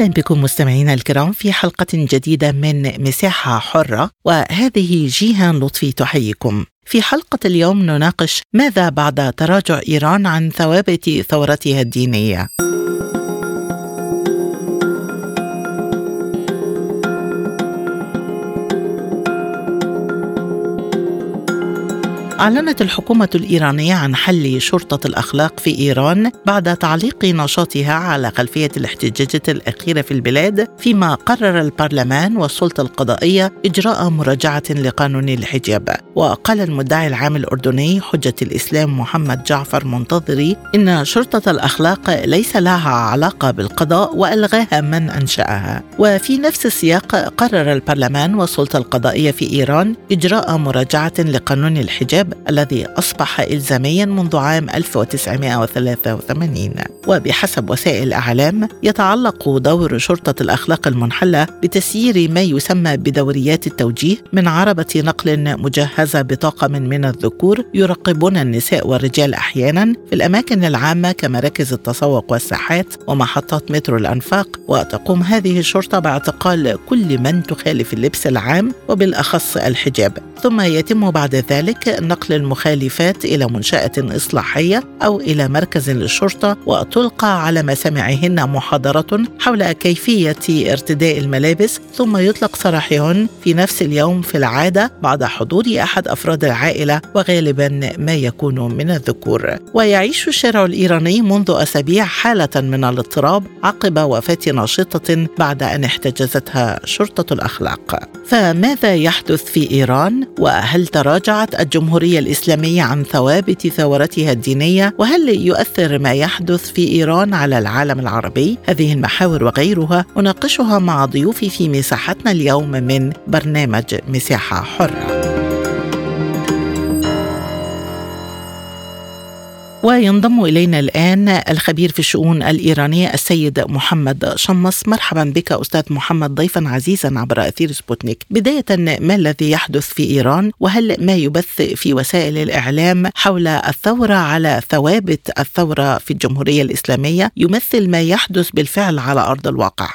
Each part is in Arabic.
أهلا بكم مستمعينا الكرام في حلقة جديدة من مساحة حرة وهذه جيهان لطفي تحييكم. في حلقة اليوم نناقش ماذا بعد تراجع إيران عن ثوابت ثورتها الدينية. أعلنت الحكومة الإيرانية عن حل شرطة الأخلاق في إيران بعد تعليق نشاطها على خلفية الاحتجاجات الأخيرة في البلاد فيما قرر البرلمان والسلطة القضائية إجراء مراجعة لقانون الحجاب. وقال المدعي العام الأردني حجة الإسلام محمد جعفر منتظري إن شرطة الأخلاق ليس لها علاقة بالقضاء وألغاها من أنشأها. وفي نفس السياق قرر البرلمان والسلطة القضائية في إيران إجراء مراجعة لقانون الحجاب الذي أصبح إلزاميا منذ عام 1983 وبحسب وسائل الإعلام يتعلق دور شرطة الأخلاق المنحلة بتسيير ما يسمى بدوريات التوجيه من عربة نقل مجهزة بطاقم من الذكور يراقبون النساء والرجال أحيانا في الأماكن العامة كمراكز التسوق والساحات ومحطات مترو الأنفاق. وتقوم هذه الشرطة باعتقال كل من تخالف اللبس العام وبالأخص الحجاب. ثم يتم بعد ذلك نقل المخالفات إلى منشأة إصلاحية أو إلى مركز للشرطة وتلقى على مسامعهن محاضرة حول كيفية ارتداء الملابس ثم يطلق سراحهن في نفس اليوم في العادة بعد حضور أحد أفراد العائلة وغالبا ما يكون من الذكور. ويعيش الشارع الإيراني منذ أسابيع حالة من الاضطراب عقب وفاة ناشطة بعد أن احتجزتها شرطة الأخلاق. فماذا يحدث في إيران؟ وهل تراجعت الجمهورية الإسلامية عن ثوابت ثورتها الدينية وهل يؤثر ما يحدث في إيران على العالم العربي؟ هذه المحاور وغيرها أناقشها مع ضيوفي في مساحتنا اليوم من برنامج مساحة حرة. وينضم إلينا الآن الخبير في الشؤون الايرانيه السيد محمد شمس. مرحبا بك أستاذ محمد ضيفا عزيزا عبر أثير سبوتنيك. بداية ما الذي يحدث في إيران؟ وهل ما يبث في وسائل الإعلام حول الثورة على ثوابت الثورة في الجمهورية الإسلامية؟ يمثل ما يحدث بالفعل على أرض الواقع.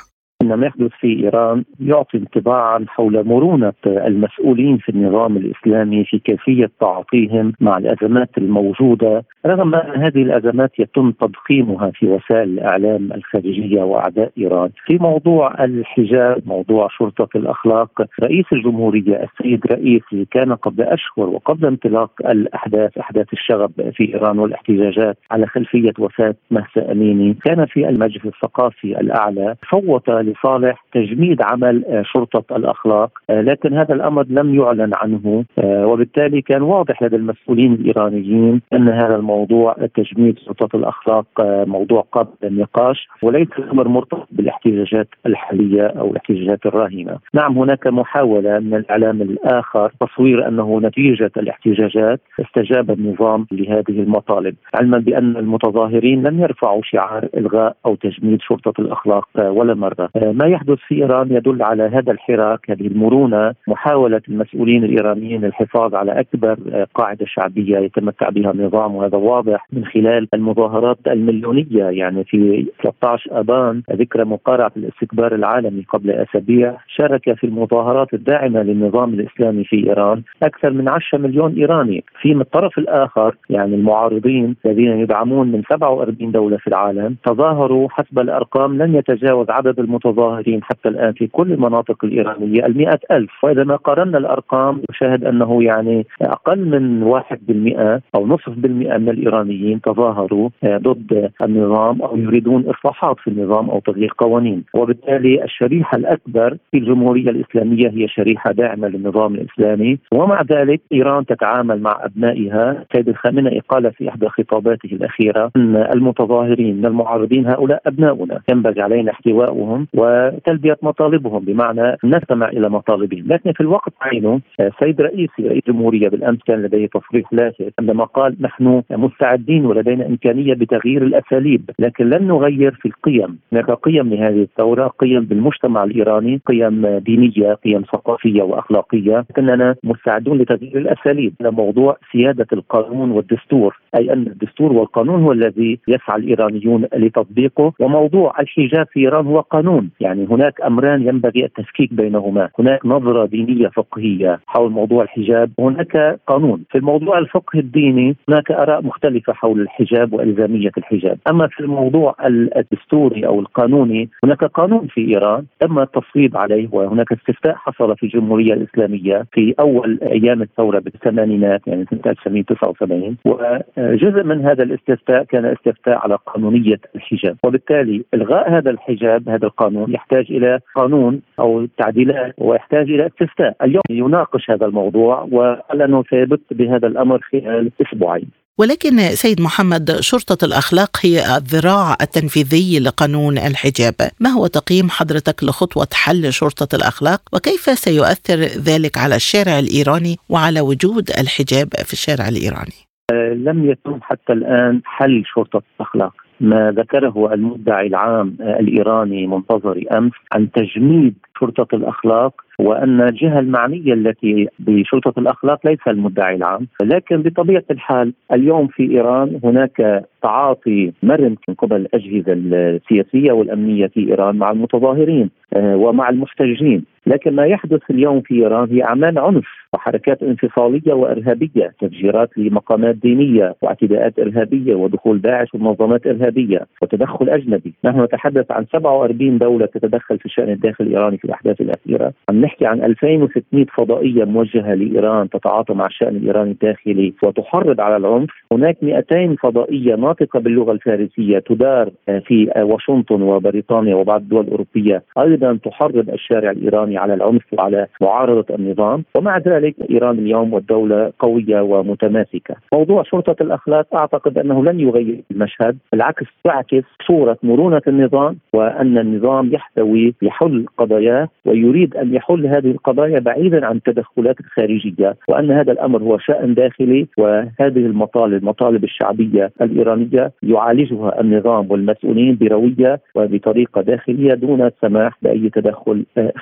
ما يحدث في إيران يعطي انطباعا حول مرونة المسؤولين في النظام الإسلامي في كيفية تعاطيهم مع الأزمات الموجودة رغم أن هذه الأزمات يتم تضخيمها في وسائل الإعلام الخارجية وأعداء إيران. في موضوع الحجاب، موضوع شرطة الأخلاق، رئيس الجمهورية السيد رئيسي كان قبل أشهر وقبل انطلاق الأحداث أحداث الشغب في إيران والاحتجاجات على خلفية وفاة مهسا أميني، كان في المجلس الثقافي الأعلى صوت لصالح تجميد عمل شرطة الأخلاق، لكن هذا الأمر لم يعلن عنه وبالتالي كان واضح لدى المسؤولين الإيرانيين أن هذا الموضوع موضوع تجميد سلطات الأخلاق موضوع قابل للنقاش وليس الأمر مرتبط بالاحتجاجات الحالية أو الاحتجاجات الراهنه. نعم هناك محاولة من الإعلام الآخر تصوير أنه نتيجة الاحتجاجات استجاب النظام لهذه المطالب، علما بأن المتظاهرين لم يرفعوا شعار إلغاء أو تجميد شرطة الأخلاق ولا مرة. ما يحدث في إيران يدل على هذا الحراك، هذه المرونه، محاولة المسؤولين الإيرانيين الحفاظ على أكبر قاعدة شعبية يتمتع بها النظام وهذا واضح من خلال المظاهرات المليونية. يعني في 13 آبان ذكرى مقارعة الاستكبار العالمي قبل أسابيع شارك في المظاهرات الداعمة للنظام الإسلامي في إيران أكثر من 10 مليون إيراني. في من الطرف الآخر يعني المعارضين الذين يدعمون من 47 دولة في العالم تظاهروا حسب الأرقام لن يتجاوز عدد المتظاهرين حتى الآن في كل المناطق الإيرانية ال ألف. وإذا ما قارنا الأرقام نشاهد أنه يعني أقل من 1% أو نصف بالمئة من الإيرانيين تظاهروا ضد النظام أو يريدون إصلاحات في النظام أو تغيير قوانين، وبالتالي الشريحة الأكبر في الجمهورية الإسلامية هي شريحة داعمة للنظام الإسلامي، ومع ذلك إيران تتعامل مع أبنائها، سيد الخامنئي قال في إحدى خطاباته الأخيرة. إن المتظاهرين من المعارضين هؤلاء أبناؤنا، ينبغي علينا احتوائهم وتلبية مطالبهم بمعنى نستمع إلى مطالبهم، لكن في الوقت عينه السيد رئيسي رئيس الجمهوريه بالأمس كان لديه تصريح لافت عندما قال نحن مستعدين ولدينا إمكانية بتغيير الأساليب، لكن لن نغير في القيم، هناك قيم لهذه الثورة، قيم بالمجتمع الإيراني، قيم دينية، قيم ثقافية وأخلاقية، لكننا مستعدون لتغيير الأساليب، موضوع سيادة القانون والدستور، أي أن الدستور والقانون هو الذي يسعى الإيرانيون لتطبيقه، وموضوع الحجاب في إيران هو قانون، يعني هناك أمران ينبغي التفكيك بينهما، هناك نظرة دينية فقهية حول موضوع الحجاب، وهناك قانون، في الموضوع الفقهي الديني هناك آراء مختلفة حول الحجاب وإلزامية الحجاب، أما في الموضوع الدستوري أو القانوني هناك قانون في إيران تم التصويب عليه وهناك استفتاء حصل في الجمهورية الإسلامية في أول أيام الثورة بالثمانينات يعني سنة 1979 وجزء من هذا الاستفتاء كان استفتاء على قانونية الحجاب. وبالتالي إلغاء هذا الحجاب هذا القانون يحتاج إلى قانون أو تعديلات ويحتاج إلى استفتاء اليوم يناقش هذا الموضوع وقال أنه سيبت بهذا الأمر خلال أسبوعين. ولكن سيد محمد شرطة الأخلاق هي الذراع التنفيذي لقانون الحجاب. ما هو تقييم حضرتك لخطوة حل شرطة الأخلاق؟ وكيف سيؤثر ذلك على الشارع الإيراني وعلى وجود الحجاب في الشارع الإيراني؟ آه، لم يتم حتى الآن حل شرطة الأخلاق. ما ذكره المدعي العام الإيراني منتظري أمس عن تجميد شرطة الأخلاق وأن الجهة المعنية التي بشرطة الأخلاق ليس المدعي العام، لكن بطبيعة الحال اليوم في إيران هناك تعاطي مرن من قبل الأجهزة السياسية والأمنية في إيران مع المتظاهرين آه، ومع المحتجين، لكن ما يحدث اليوم في إيران هي أعمال عنف وحركات انفصالية وإرهابية، تفجيرات لمقامات دينية واعتداءات إرهابية ودخول داعش ومنظمات إرهابية وتدخل أجنبي، نحن نتحدث عن 47 دولة تتدخل في الشأن الداخلي الإيراني في الأحداث الأخيرة، عم نحكي عن 2600 فضائية موجهة لإيران تتعاطى مع الشأن الإيراني الداخلي وتحرض على العنف، هناك 200 فضائية ناطقة باللغة الفارسية تدار في واشنطن وبريطانيا وبعض الدول الأوروبية. أيضا تحرض الشارع الإيراني على العنف وعلى معارضة النظام، ومع ذلك إيران اليوم والدولة قوية ومتماسكة. موضوع شرطة الأخلاق أعتقد أنه لن يغير المشهد، بالعكس تعكس صورة مرونة النظام وأن النظام يحتوي يحل قضاياه ويريد أن يحل هذه القضايا بعيدا عن التدخلات الخارجية وأن هذا الأمر هو شأن داخلي وهذه المطالب مطالب الشعبية الإيرانية يعالجها النظام والمسؤولين بروية وبطريقة داخلية دون السماح بأي تدخل آه،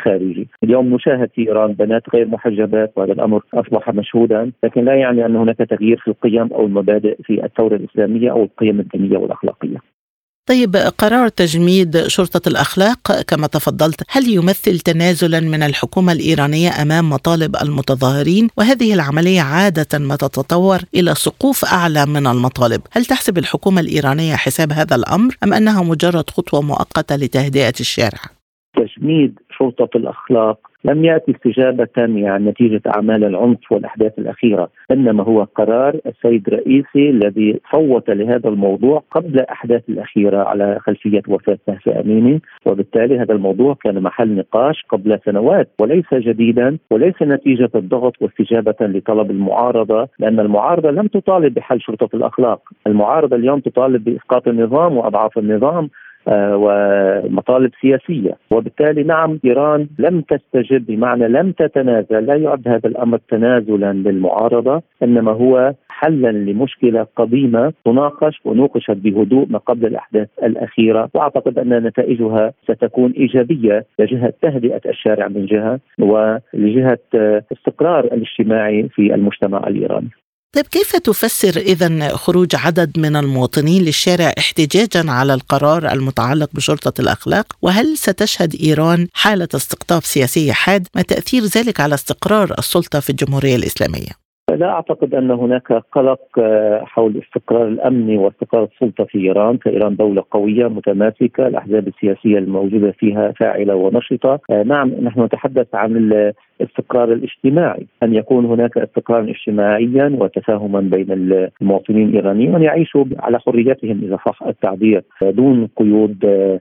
اليوم نشاهد في إيران بنات غير محجبات وهذا الأمر أصبح مشهودا لكن لا يعني أن هناك تغيير في القيم أو المبادئ في الثورة الإسلامية أو القيم الدينية والأخلاقية. طيب قرار تجميد شرطة الأخلاق كما تفضلت هل يمثل تنازلا من الحكومة الإيرانية أمام مطالب المتظاهرين وهذه العملية عادة ما تتطور إلى سقوف أعلى من المطالب هل تحسب الحكومة الإيرانية حساب هذا الأمر أم أنها مجرد خطوة مؤقتة لتهدئة الشارع؟ تجميد شرطة الأخلاق لم يأتي استجابة يعني نتيجة أعمال العنف والأحداث الأخيرة، إنما هو قرار السيد رئيسي الذي صوت لهذا الموضوع قبل الأحداث الأخيرة على خلفية وفاة مهسا أميني، وبالتالي هذا الموضوع كان محل نقاش قبل سنوات وليس جديدا وليس نتيجة الضغط واستجابة لطلب المعارضة، لأن المعارضة لم تطالب بحل شرطة الأخلاق، المعارضة اليوم تطالب بإسقاط النظام وأضعاف النظام ومطالب سياسية وبالتالي نعم إيران لم تستجب بمعنى لم تتنازل لا يعد هذا الأمر تنازلا للمعارضة إنما هو حلا لمشكلة قديمة تناقش ونوقشت بهدوء ما قبل الأحداث الأخيرة وأعتقد أن نتائجها ستكون إيجابية لجهة تهدئة الشارع من جهة ولجهة استقرار الاجتماعي في المجتمع الإيراني. طيب كيف تفسر اذا خروج عدد من المواطنين للشارع احتجاجا على القرار المتعلق بشرطة الأخلاق؟ وهل ستشهد إيران حالة استقطاب سياسيه حاد ما تأثير ذلك على استقرار السلطة في الجمهورية الإسلامية؟ لا أعتقد أن هناك قلق آه، حول الاستقرار الامني واستقرار السلطة في إيران، فايران دولة قوية متماسكة، الأحزاب السياسية الموجودة فيها فاعلة ونشطة، آه، نعم نحن نتحدث عن الاستقرار الاجتماعي أن يكون هناك استقرارا اجتماعيا وتفاهما بين المواطنين الإيرانيين وأن يعيشوا على حريتهم إذا صح التعبير دون قيود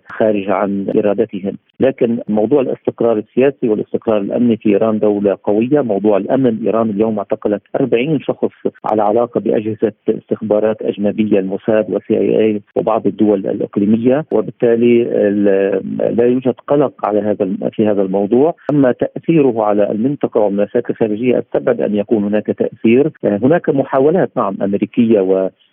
خارجه عن إرادتهم. لكن موضوع الاستقرار السياسي والاستقرار الأمني في إيران دولة قوية، موضوع الأمن إيران اليوم اعتقلت 40 شخص على علاقة بأجهزة استخبارات أجنبية الموساد والسي آي وبعض الدول الإقليمية. وبالتالي لا يوجد قلق على هذا في هذا الموضوع، أما تأثيره على المنطقة والملفات الخارجية استبعد أن يكون هناك تأثير، هناك محاولات نعم أمريكية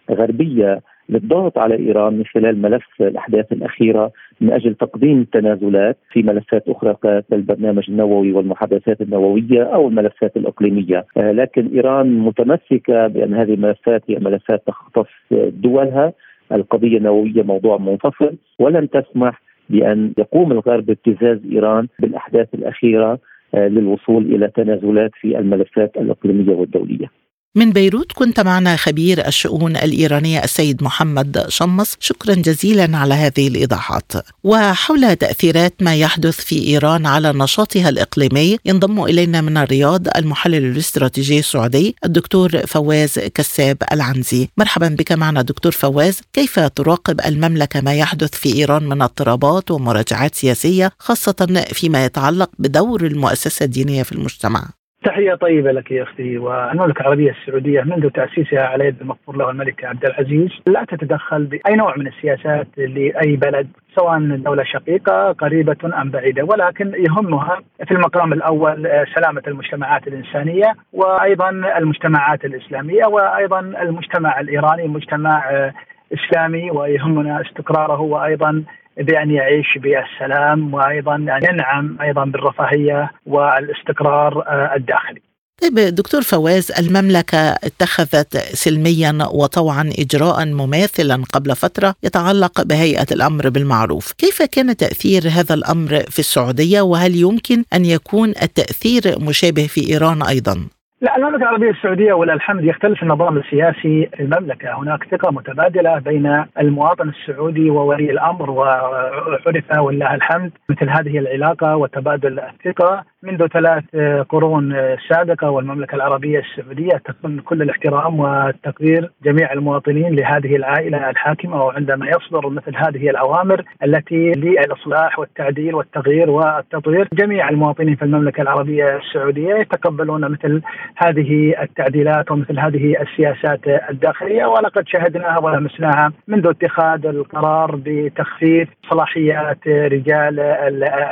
وغربية للضغط على إيران من خلال ملف الأحداث الأخيرة من أجل تقديم تنازلات في ملفات أخرى كالبرنامج النووي والمحادثات النووية أو الملفات الإقليمية، آه، لكن إيران متمسكة بأن هذه الملفات هي ملفات تختص دولها، القضية النووية موضوع منفصل. ولن تسمح بأن يقوم الغرب بابتزاز إيران بالأحداث الأخيرة. آه، للوصول إلى تنازلات في الملفات الإقليمية والدولية. من بيروت كنت معنا خبير الشؤون الإيرانية السيد محمد شمص شكرا جزيلا على هذه الإيضاحات. وحول تأثيرات ما يحدث في إيران على نشاطها الإقليمي ينضم إلينا من الرياض المحلل الاستراتيجي السعودي الدكتور فواز كساب العنزي. مرحبا بك معنا دكتور فواز. كيف تراقب المملكة ما يحدث في إيران من اضطرابات ومراجعات سياسية خاصة فيما يتعلق بدور المؤسسة الدينية في المجتمع؟ تحية طيبة لك يا أختي والمملكة العربية السعودية منذ تأسيسها على يد المغفور له الملك عبد العزيز لا تتدخل بأي نوع من السياسات لأي بلد سواء دولة شقيقة قريبة أم بعيدة ولكن يهمها في المقام الأول سلامة المجتمعات الإنسانية وأيضا المجتمعات الإسلامية وأيضا المجتمع الإيراني مجتمع إسلامي ويهمنا استقراره وأيضا بأن يعيش بالسلام وأيضا أن ينعم أيضا بالرفاهية والاستقرار آه، الداخلي. طيب دكتور فواز المملكة اتخذت سلميا وطوعا إجراء مماثلا قبل فترة يتعلق بهيئة الأمر بالمعروف. كيف كان تأثير هذا الأمر في السعودية؟ وهل يمكن أن يكون التأثير مشابه في إيران أيضا؟ لا المملكة العربية السعودية ولله الحمد يختلف النظام السياسي. في المملكة، هناك ثقة متبادلة بين المواطن السعودي وولي الأمر وعرف ولله الحمد مثل هذه العلاقة وتبادل الثقة. منذ ثلاث قرون سابقة والمملكة العربية السعودية تكون كل الاحترام والتقدير جميع المواطنين لهذه العائلة الحاكمة وعندما يصدر مثل هذه الأوامر التي للإصلاح والتعديل والتغيير والتطوير جميع المواطنين في المملكة العربية السعودية يتقبلون مثل هذه التعديلات ومثل هذه السياسات الداخلية. ولقد شهدناها ولمسناها منذ اتخاذ القرار بتخفيف صلاحيات رجال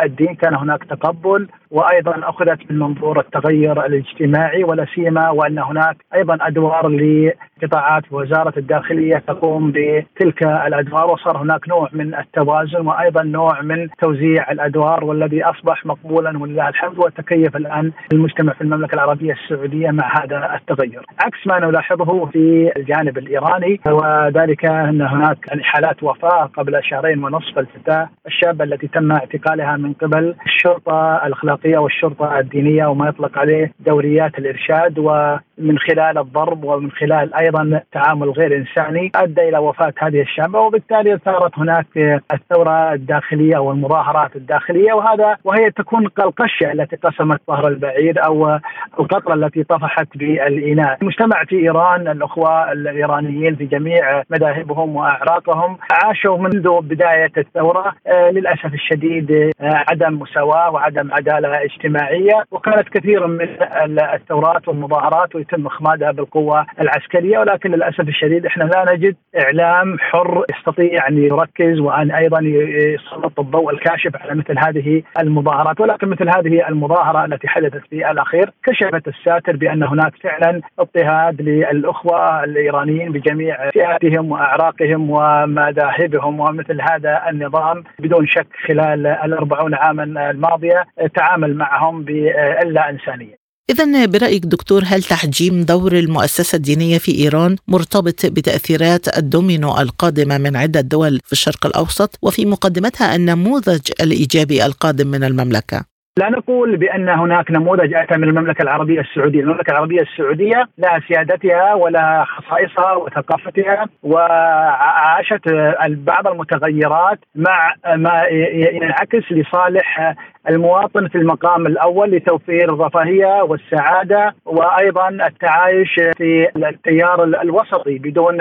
الدين. كان هناك تقبل وأيضا أخذت من منظور التغير الاجتماعي ولا سيما وأن هناك أيضا أدوار لقطاعات وزارة الداخلية تقوم بتلك الأدوار وصار هناك نوع من التوازن وأيضا نوع من توزيع الأدوار والذي أصبح مقبولا ولله الحمد وتكيف الآن المجتمع في المملكة العربية السعودية مع هذا التغير، عكس ما نلاحظه في الجانب الإيراني وذلك أن هناك يعني حالات وفاة قبل شهرين ونصف الفتاة الشابة التي تم اعتقالها من قبل الشرطة الأخلاقية والشرطة الدينية وما يطلق عليه دوريات الإرشاد ومن خلال الضرب ومن خلال أيضا تعامل غير إنساني أدى إلى وفاة هذه الشابة وبالتالي صارت هناك الثورة الداخلية والمظاهرات الداخلية وهذا وهي تكون كالقشه التي قسمت ظهر البعير أو القطره التي طفحت بالإناء. المجتمع في إيران الأخوة الإيرانيين في جميع مذاهبهم وأعراقهم عاشوا منذ بداية الثورة آه، للأسف الشديد آه، عدم مساواة وعدم عدالة اجتماعية وكانت كثير من الثورات والمظاهرات ويتم إخمادها بالقوة العسكرية ولكن للأسف الشديد إحنا لا نجد إعلام حر يستطيع أن يركز وأن أيضا يسلط الضوء الكاشف على مثل هذه المظاهرات. ولكن مثل هذه المظاهرة التي حدثت في الأخير كشفت الساتر بأن هناك فعلا اضطهاد للأخوة الإيرانيين بجميع فئاتهم وأعراقهم ومذاهبهم ومثل هذا النظام بدون شك خلال الأربعون عاما الماضية تعامل معهم بإلا إنسانية. إذا برأيك دكتور هل تحجيم دور المؤسسة الدينية في إيران مرتبط بتأثيرات الدومينو القادمة من عدة دول في الشرق الأوسط وفي مقدمتها النموذج الإيجابي القادم من المملكة؟ لا نقول بأن هناك نموذج آتى من المملكة العربية السعودية، المملكة العربية السعودية لها سيادتها ولها خصائصها وثقافتها وعاشت بعض المتغيرات مع ما ينعكس لصالح المواطن في المقام الأول لتوفير الرفاهية والسعادة وأيضا التعايش في التيار الوسطي بدون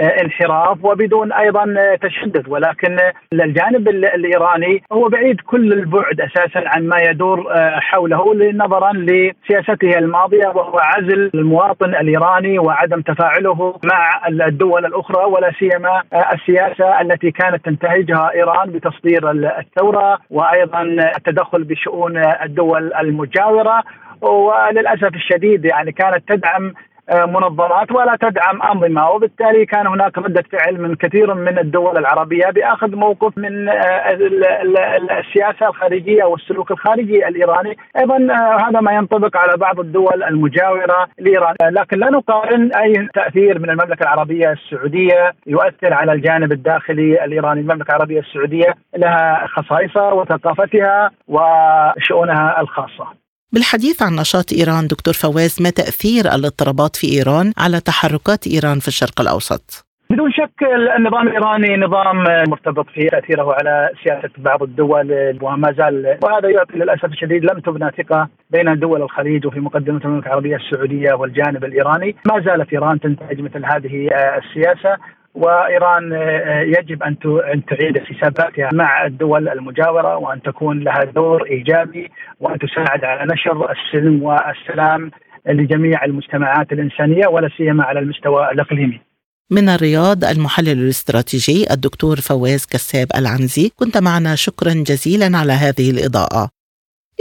انحراف وبدون أيضا آه، تشدد. ولكن الجانب الإيراني هو بعيد كل البعد أساسا عن ما يدور آه، حوله نظرا لسياسته الماضية وهو عزل المواطن الإيراني وعدم تفاعله مع الدول الأخرى ولا سيما السياسة التي كانت تنتهجها إيران بتصدير الثورة وأيضا التدخل بشؤون الدول المجاورة. وللأسف الشديد يعني كانت تدعم منظمات ولا تدعم أنظمة. وبالتالي كان هناك ردة فعل من كثير من الدول العربية بأخذ موقف من آه، السياسة الخارجية والسلوك الخارجي الإيراني، أيضا آه، هذا ما ينطبق على بعض الدول المجاورة لإيران، لكن لا نقارن أي تأثير من المملكة العربية السعودية يؤثر على الجانب الداخلي الإيراني، المملكة العربية السعودية لها خصائصها وثقافتها وشؤونها الخاصة. بالحديث عن نشاط إيران دكتور فواز ما تأثير الاضطرابات في إيران على تحركات إيران في الشرق الأوسط؟ بدون شك النظام الإيراني نظام مرتبط في تأثيره على سياسة بعض الدول وما زال وهذا يعطي للأسف الشديد لم تبنى ثقة بين دول الخليج وفي مقدمة المملكة العربية السعودية والجانب الإيراني، ما زالت إيران تنتهج مثل هذه السياسة وإيران آه، يجب أن أن تعيد حساباتها مع الدول المجاورة وأن تكون لها دور إيجابي وأن تساعد على نشر السلم والسلام لجميع المجتمعات الإنسانية ولا سيما على المستوى الإقليمي. من الرياض المحلل الاستراتيجي الدكتور فواز كساب العنزي كنت معنا شكرا جزيلا على هذه الإضاءة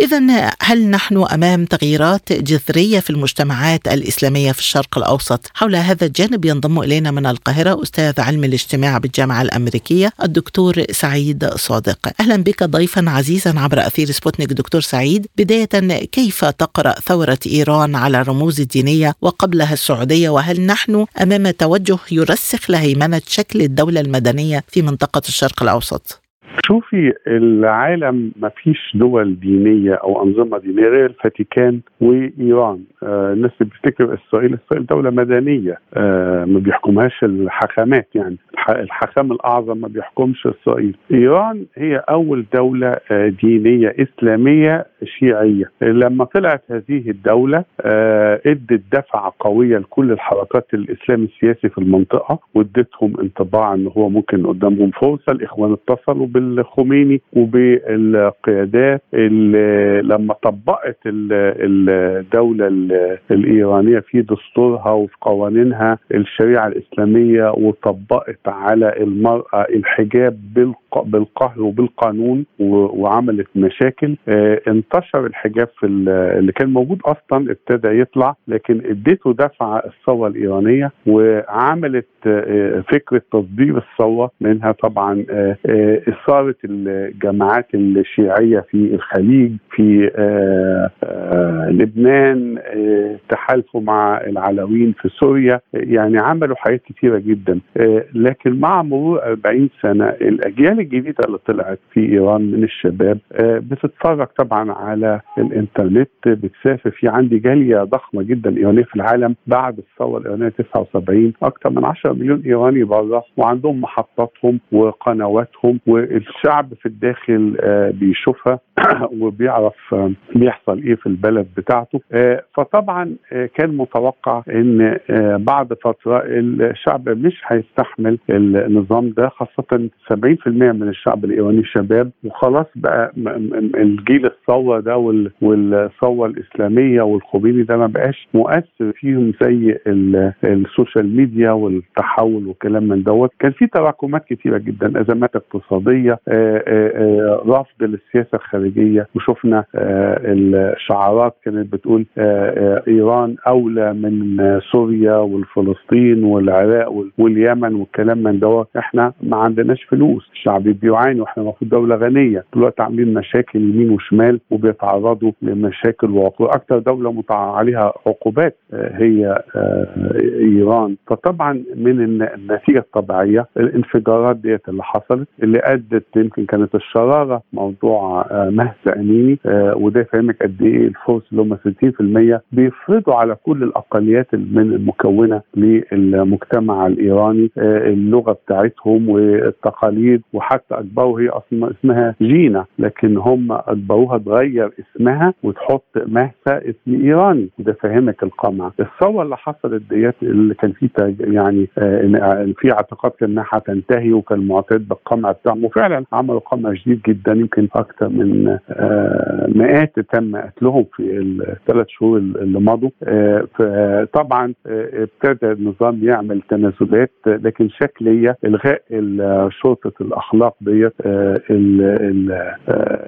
إذا هل نحن أمام تغييرات جذرية في المجتمعات الإسلامية في الشرق الأوسط؟ حول هذا الجانب ينضم إلينا من القاهرة أستاذ علم الاجتماع بالجامعة الأمريكية الدكتور سعيد صادق أهلا بك ضيفا عزيزا عبر أثير سبوتنيك دكتور سعيد بداية كيف تقرأ ثورة إيران على الرموز الدينية وقبلها السعودية وهل نحن أمام توجه يرسخ لهيمنة شكل الدولة المدنية في منطقة الشرق الأوسط؟ شوفي العالم ما فيش دول دينية أو أنظمة دينية غير الفاتيكان وإيران. آه الناس بتفتكر إسرائيل إسرائيل دولة مدنية. آه ما بيحكمهاش الحاخامات يعني. الحاخام الأعظم ما بيحكمش إسرائيل. إيران هي أول دولة آه دينية إسلامية شيعية. لما طلعت هذه الدولة آه إدت دفعة قوية لكل الحركات الإسلام السياسي في المنطقة وإدتهم انطباع أن هو ممكن قدامهم فرصة الإخوان اتصلوا بالخميني وبالقيادات اللي لما طبقت الدولة الإيرانية في دستورها وفي قوانينها الشريعة الإسلامية وطبقت على المرأة الحجاب بالقهر وبالقانون وعملت مشاكل آه، انتشر الحجاب في اللي كان موجود أصلا ابتدى يطلع لكن اديته دفعه الثورة الإيرانية وعملت آه، فكرة تصدير الثورة منها طبعا آه، اثاره الجماعات الشيعية في الخليج في آه، آه، لبنان آه، تحالفوا مع العلويين في سوريا يعني عملوا حاجات كثيره جدا. لكن مع مرور 40 سنة الأجيال الجديدة اللي طلعت في إيران من الشباب بتتفرج طبعا على الإنترنت بتسافر في عندي جالية ضخمة جدا إيرانية في العالم بعد الثورة الإيرانية 79 أكثر من 10 مليون إيراني بره وعندهم محطاتهم وقنواتهم و الشعب في الداخل آه، بيشوفها وبيعرف آه، بيحصل إيه في البلد بتاعته. آه، فطبعا كان متوقع إن بعد فترة الشعب مش هيستحمل النظام ده خاصة 70% من الشعب الإيراني شباب. وخلاص بقى الجيل الثورة ده والثورة الإسلامية والخميني ده ما بقاش مؤثر فيهم زي ال social media والتحول والكلام من دوت. كان في تراكمات كثيره جدا أزمات اقتصادية الخارجيه آه، آه، آه، رفض للسياسة الخارجية. وشفنا الشعارات كانت بتقول إيران أولى من سوريا والفلسطين والعراق واليمن والكلام من دوت. إحنا ما عندناش فلوس. الشعب بيعاني وإحنا المفروض دولة غنية. دلوقتي عاملين مشاكل يمين وشمال وبيتعرضوا لمشاكل وعقوبات. أكثر دولة متع عليها عقوبات هي إيران. فطبعا من النتيجة الطبيعية الانفجارات ديت اللي حصلت اللي أدت زادت يمكن كانت الشرارة موضوع آه، مهسا اميني آه، وده يفهمك قد إيه الفرس اللي هم 60% بيفرضوا على كل الأقليات من المكونة للمجتمع الإيراني اللغة بتاعتهم والتقاليد وحتى اجبروا هي أصلا اسمها جينا لكن هم أجبروها تغير اسمها وتحط مهسا اسم إيراني وده فهمك القمع. الثورة اللي حصلت ديت اللي كان في يعني في اعتقاد انها هتنتهي وكان معتاد بالقمع بتاعهم وفعلا عملوا قمع جديد جدا يمكن أكثر من مئات تم قتلهم في الثلاث شهور اللي مضوا. فطبعا ابتدى النظام يعمل تنازلات لكن شكلية إلغاء شرطه الأخلاق ديت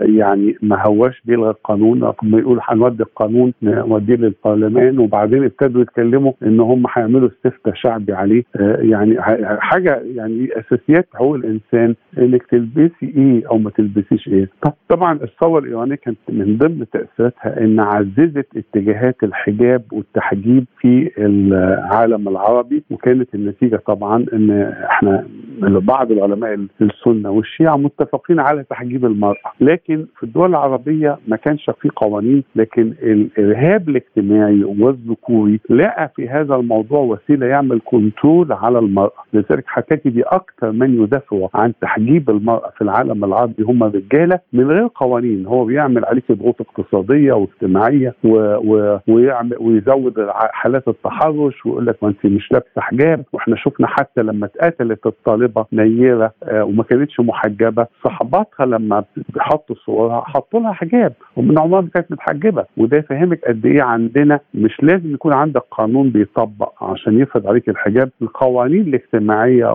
يعني ما هواش بيلغى القانون. رغم يقول هنودي القانون نوديه للبرلمان وبعدين ابتدوا يتكلموا إن هم هيعملوا استفتاء شعبي عليه. يعني حاجة يعني أساسيات حقوق الإنسان إنك تلبسي إيه أو ما تلبسيش إيه. طبعا الثوره الإيرانية كانت من ضمن تأثيراتها إن عززت اتجاهات الحجاب والتحجيب في العالم العربي وكانت النتيجة طبعا إن إحنا بعض العلماء السنة والشيعة متفقين على تحجيب المرأة. لكن في الدول العربية ما كانش في قوانين لكن الإرهاب الاجتماعي والذكوري لقى في هذا الموضوع وسيلة يعمل كنترول على المرأة. لذلك هتجدي أكثر من يدافعوا عن تحجيب المرأة. في العالم العربي هم رجالة من غير قوانين. هو بيعمل عليك ضغوط اقتصادية واجتماعية و... و... ويعمل ويزود حالات التحرش ويقول لك ما انت مش لابسة حجاب. وإحنا شفنا حتى لما اتقتلت الطالبة نيرة آه وما كانتش محجبة صحباتها لما بيحطوا صورها حطوا لها حجاب. ومن عمرها كانت متحجبة. وده يفهمك قد إيه عندنا مش لازم يكون عندك قانون بيطبق عشان يفرض عليك الحجاب. القوانين الاجتماعية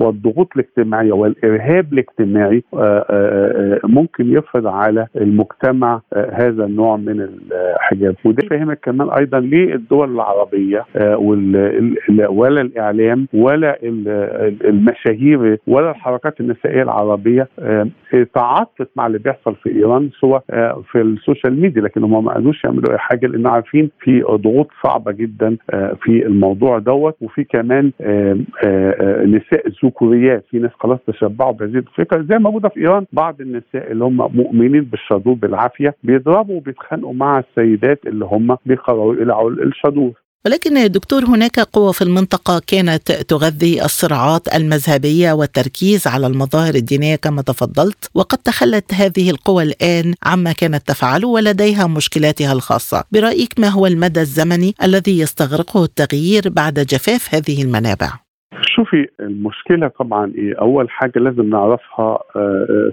والضغوط الاجتماعية والإرهاب الاجتماعي ممكن يفرض على المجتمع هذا النوع من الحجاب وده يفهمك كمان أيضا ليه الدول العربية ولا الإعلام ولا المشاهير ولا الحركات النسائية العربية تعاطفت مع اللي بيحصل في إيران سواء في ال social media. لكن هم ما قدروش يعملوا أي حاجة لأن عارفين في ضغوط صعبة جدا في الموضوع دوت. وفي كمان نساء ذكوريات. في ناس خلاص تشبعوا بهذه الفكرة زي موجودة في إيران بعض النساء اللي هم مؤمنين بالشذوذ بالعافية بيضربوا وبيتخانقوا مع السيدات اللي هم بيقرروا يقلعوا الشذوذ. ولكن دكتور هناك قوى في المنطقة كانت تغذي الصراعات المذهبية والتركيز على المظاهر الدينية كما تفضلت وقد تخلت هذه القوى الآن عما كانت تفعله ولديها مشكلاتها الخاصة. برأيك ما هو المدى الزمني الذي يستغرقه التغيير بعد جفاف هذه المنابع؟ شوفي المشكلة طبعا إيه؟ أول حاجة لازم نعرفها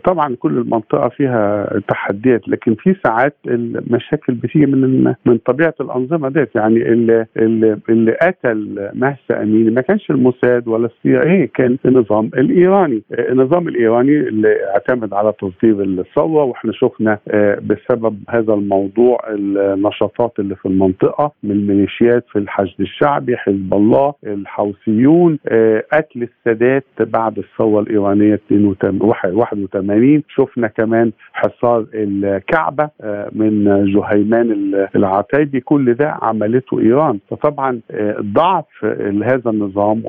طبعا كل المنطقة فيها تحديات لكن في ساعات المشاكل بتيجي من من طبيعة الأنظمة ديت. يعني اللي اللي, قتل مهسا امين ما كانش الموساد ولا السي إيه كان النظام الإيراني. النظام الإيراني اللي اعتمد على تصدير الثوره وإحنا شفنا بسبب هذا الموضوع النشاطات اللي في المنطقة من ميليشيات في الحشد الشعبي حزب الله الحوثيون قتل السادات بعد الثورة الإيرانية 81 شفنا كمان حصار الكعبة من جهيمان العتيبي. كل ده عملته إيران. فطبعا ضعف هذا النظام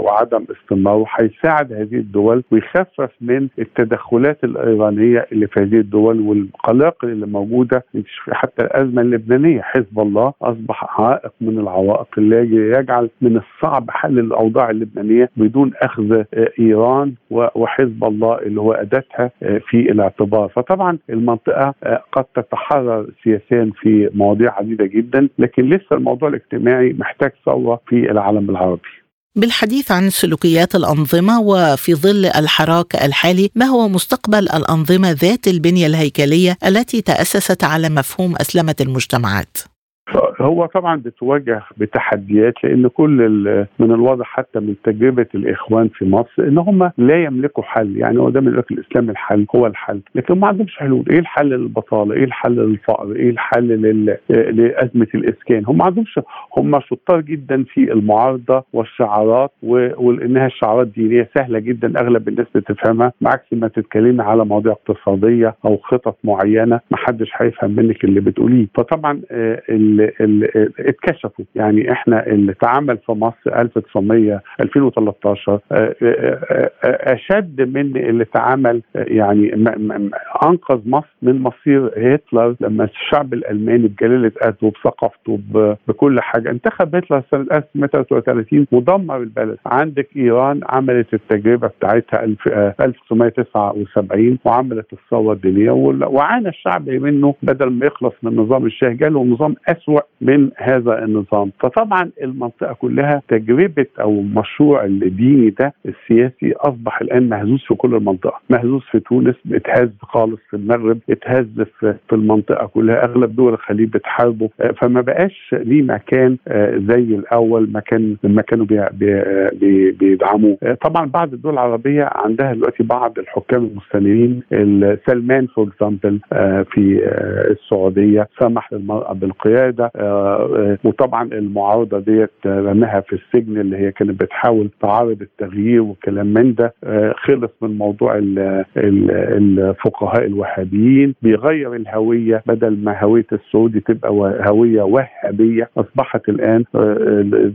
وعدم استمراره هيساعد هذه الدول ويخفف من التدخلات الإيرانية اللي في هذه الدول والقلاقل اللي موجودة حتى الأزمة اللبنانية. حزب الله أصبح عائق من العوائق اللي يجعل من الصعب حل الأوضاع اللبنانية بدون أخذ إيران وحزب الله اللي هو اداتها في الاعتبار فطبعا المنطقة قد تتحرر سياسيا في مواضيع عديدة جدا لكن لسه الموضوع الاجتماعي محتاج ثورة في العالم العربي بالحديث عن سلوكيات الأنظمة وفي ظل الحراك الحالي ما هو مستقبل الأنظمة ذات البنية الهيكلية التي تأسست على مفهوم أسلمة المجتمعات؟ هو طبعا بتواجه بتحديات لأن كل من الواضح حتى من تجربة الإخوان في مصر إن هم لا يملكوا حل يعني هو يقول لك الإسلام الحل هو الحل. لكن ما عندهمش حلول. إيه الحل للبطالة؟ إيه الحل للفقر؟ إيه الحل لل... لأزمة الإسكان؟ هم ما عندهمش هم شطار جدا في المعارضة والشعارات و... وانها الشعارات دينية سهلة جدا أغلب الناس بتفهمها بعكس ما تتكلمي على مواضيع اقتصادية أو خطط معينة ما حدش هيفهم منك اللي بتقوليه. فطبعا ال... اللي, اتكشفوا. يعني إحنا اللي اتعمل في مصر 1900 2013 أشد من اللي اتعمل يعني أنقذ مصر من مصير هتلر لما الشعب الألماني بجلاله قدره بثقافته بكل حاجة. انتخب هتلر سنة 1933 ودمر البلد. عندك إيران عملت التجربة بتاعتها 1979 وعملت الثورة الدينية وعانى الشعب منه بدل ما يخلص من نظام الشاه. جاله نظام اسوا من هذا النظام. فطبعا المنطقة كلها تجربة أو مشروع الديني ده السياسي أصبح الآن مهزوز في كل المنطقة. مهزوز في تونس اتهز خالص في المغرب اتهز في المنطقة كلها. أغلب دول الخليج بتحاربه. فما بقاش ليه مكان زي الأول مكان لما كانوا بيدعموه. طبعا بعض الدول العربية عندها دلوقتي بعض الحكام المستنيرين سلمان for example في السعودية سمح للمرأة بالقيادة وطبعا المعارضة ديت رماها في السجن اللي هي كانت بتحاول تعارض التغيير وكلام من ده خلص من موضوع الفقهاء الوهابيين بيغير الهوية بدل ما هوية السعودي تبقى هوية وهابية أصبحت الآن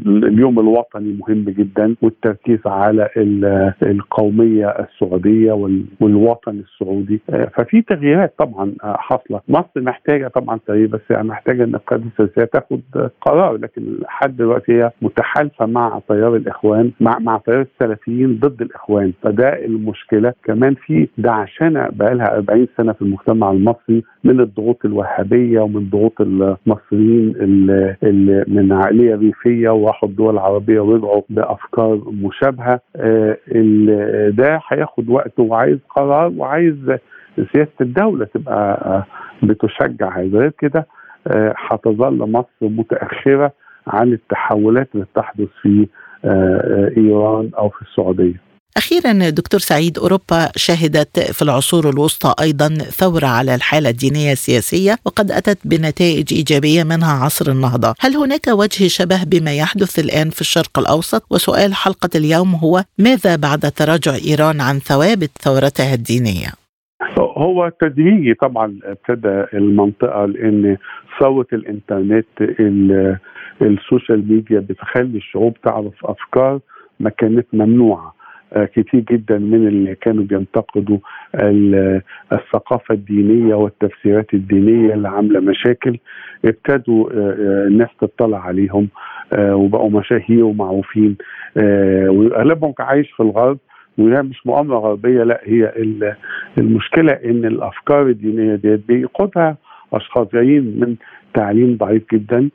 اليوم الوطني مهم جدا والتركيز على القومية السعودية والوطن السعودي. ففي تغييرات طبعا حاصلة. مصر محتاجة طبعا تغيير بس يعني محتاجة ان القياده السياسيه تاخد قرار لكن لحد دلوقتي هي متحالفة مع تيار الإخوان مع مع تيار السلفيين ضد الإخوان. فده المشكلة. كمان في دعشنه بقى لها 40 سنة في المجتمع المصري من الضغوط الوهابية ومن ضغوط المصريين اللي, اللي من عقلية ريفية وراحوا الدول العربية ورجعوا بأفكار مشابهة. ده هياخد وقت وعايز قرار وعايز سياسة الدولة تبقى بتشجع هذا. غير كده هتظل مصر متأخرة عن التحولات اللي بتحدث في إيران أو في السعودية. أخيرا دكتور سعيد أوروبا شهدت في العصور الوسطى أيضا ثورة على الحالة الدينية السياسية وقد أتت بنتائج إيجابية منها عصر النهضة. هل هناك وجه شبه بما يحدث الآن في الشرق الأوسط؟ وسؤال حلقة اليوم هو ماذا بعد تراجع إيران عن ثوابت ثورتها الدينية؟ هو تدريجي طبعا ابتدى المنطقة لأن ثوره الإنترنت السوشيال ميديا بتخلي الشعوب تعرف أفكار ما كانت ممنوعة. كتير جدا من اللي كانوا بينتقدوا الثقافة الدينية والتفسيرات الدينية اللي عاملة مشاكل ابتدوا الناس تطلع عليهم وبقوا مشاهير ومعروفين واغلبهم عايش في الغرب. وهي مش مؤامرة غربية لا هي المشكلة إن الأفكار الدينية ديت بيقودها أشخاص جايين من تعليم ضعيف جدا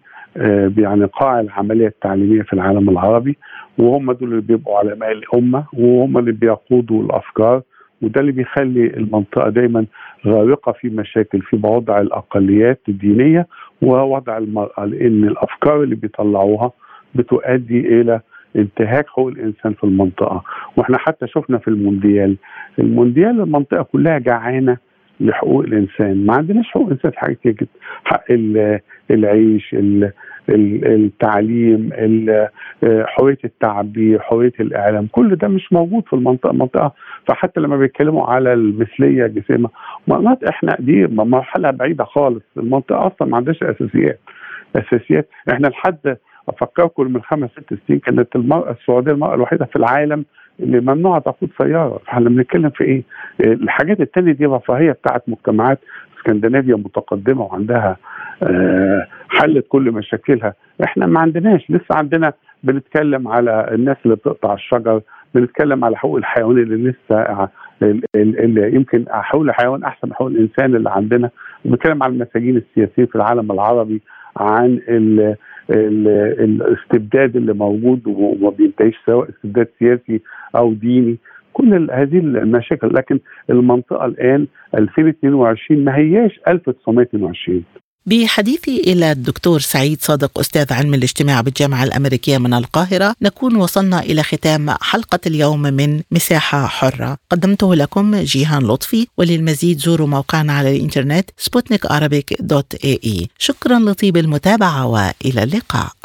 يعني قاع العملية التعليمية في العالم العربي وهم دول اللي بيبقوا علماء الأمة وهم اللي بيقودوا الأفكار وده اللي بيخلي المنطقة دايما غارقة في مشاكل في وضع الأقليات الدينية ووضع المرأة لأن الأفكار اللي بيطلعوها بتؤدي إلى انتهاك حقوق الإنسان في المنطقة. وإحنا حتى شفنا في المونديال المونديال المنطقة كلها جعانة لحقوق الإنسان. ما عندناش حقوق انسان في حاجات جدا حق العيش التعليم حرية التعبير حرية الإعلام. كل ده مش موجود في المنطقة المنطقة فحتى لما بيتكلموا على المثلية الجسيمه مناطق إحنا دي مرحلة بعيدة خالص. المنطقة أصلا ما عندهاش أساسيات. أساسيات إحنا لحد افكركم من خمس ست سنين كانت المرأة السعودية المرأة الوحيدة في العالم اللي ممنوع تقود سيارة. فاحنا بنتكلم في إيه؟ الحاجات التانية دي رفاهية بتاعت مجتمعات اسكندنافيا متقدمة وعندها أه حلت كل مشاكلها. إحنا ما عندناش لسه عندنا بنتكلم على الناس اللي بتقطع الشجر بنتكلم على حقوق الحيوان اللي لسه اللي يمكن حقوق الحيوان أحسن من حقوق الإنسان اللي عندنا. بنتكلم على المساجين السياسيين في العالم العربي عن ال ال الاستبداد اللي موجود وما بينتهيش سواء استبداد سياسي أو ديني. كل هذه المشاكل لكن المنطقة الآن 2022 ما هياش 1922 بحديثي إلى الدكتور سعيد صادق أستاذ علم الاجتماع بالجامعة الأمريكية من القاهرة. نكون وصلنا إلى ختام حلقة اليوم من مساحة حرة. قدمته لكم جيهان لطفي وللمزيد زوروا موقعنا على الإنترنت سبوتنيك دوت إي. شكرا لطيب المتابعة وإلى اللقاء.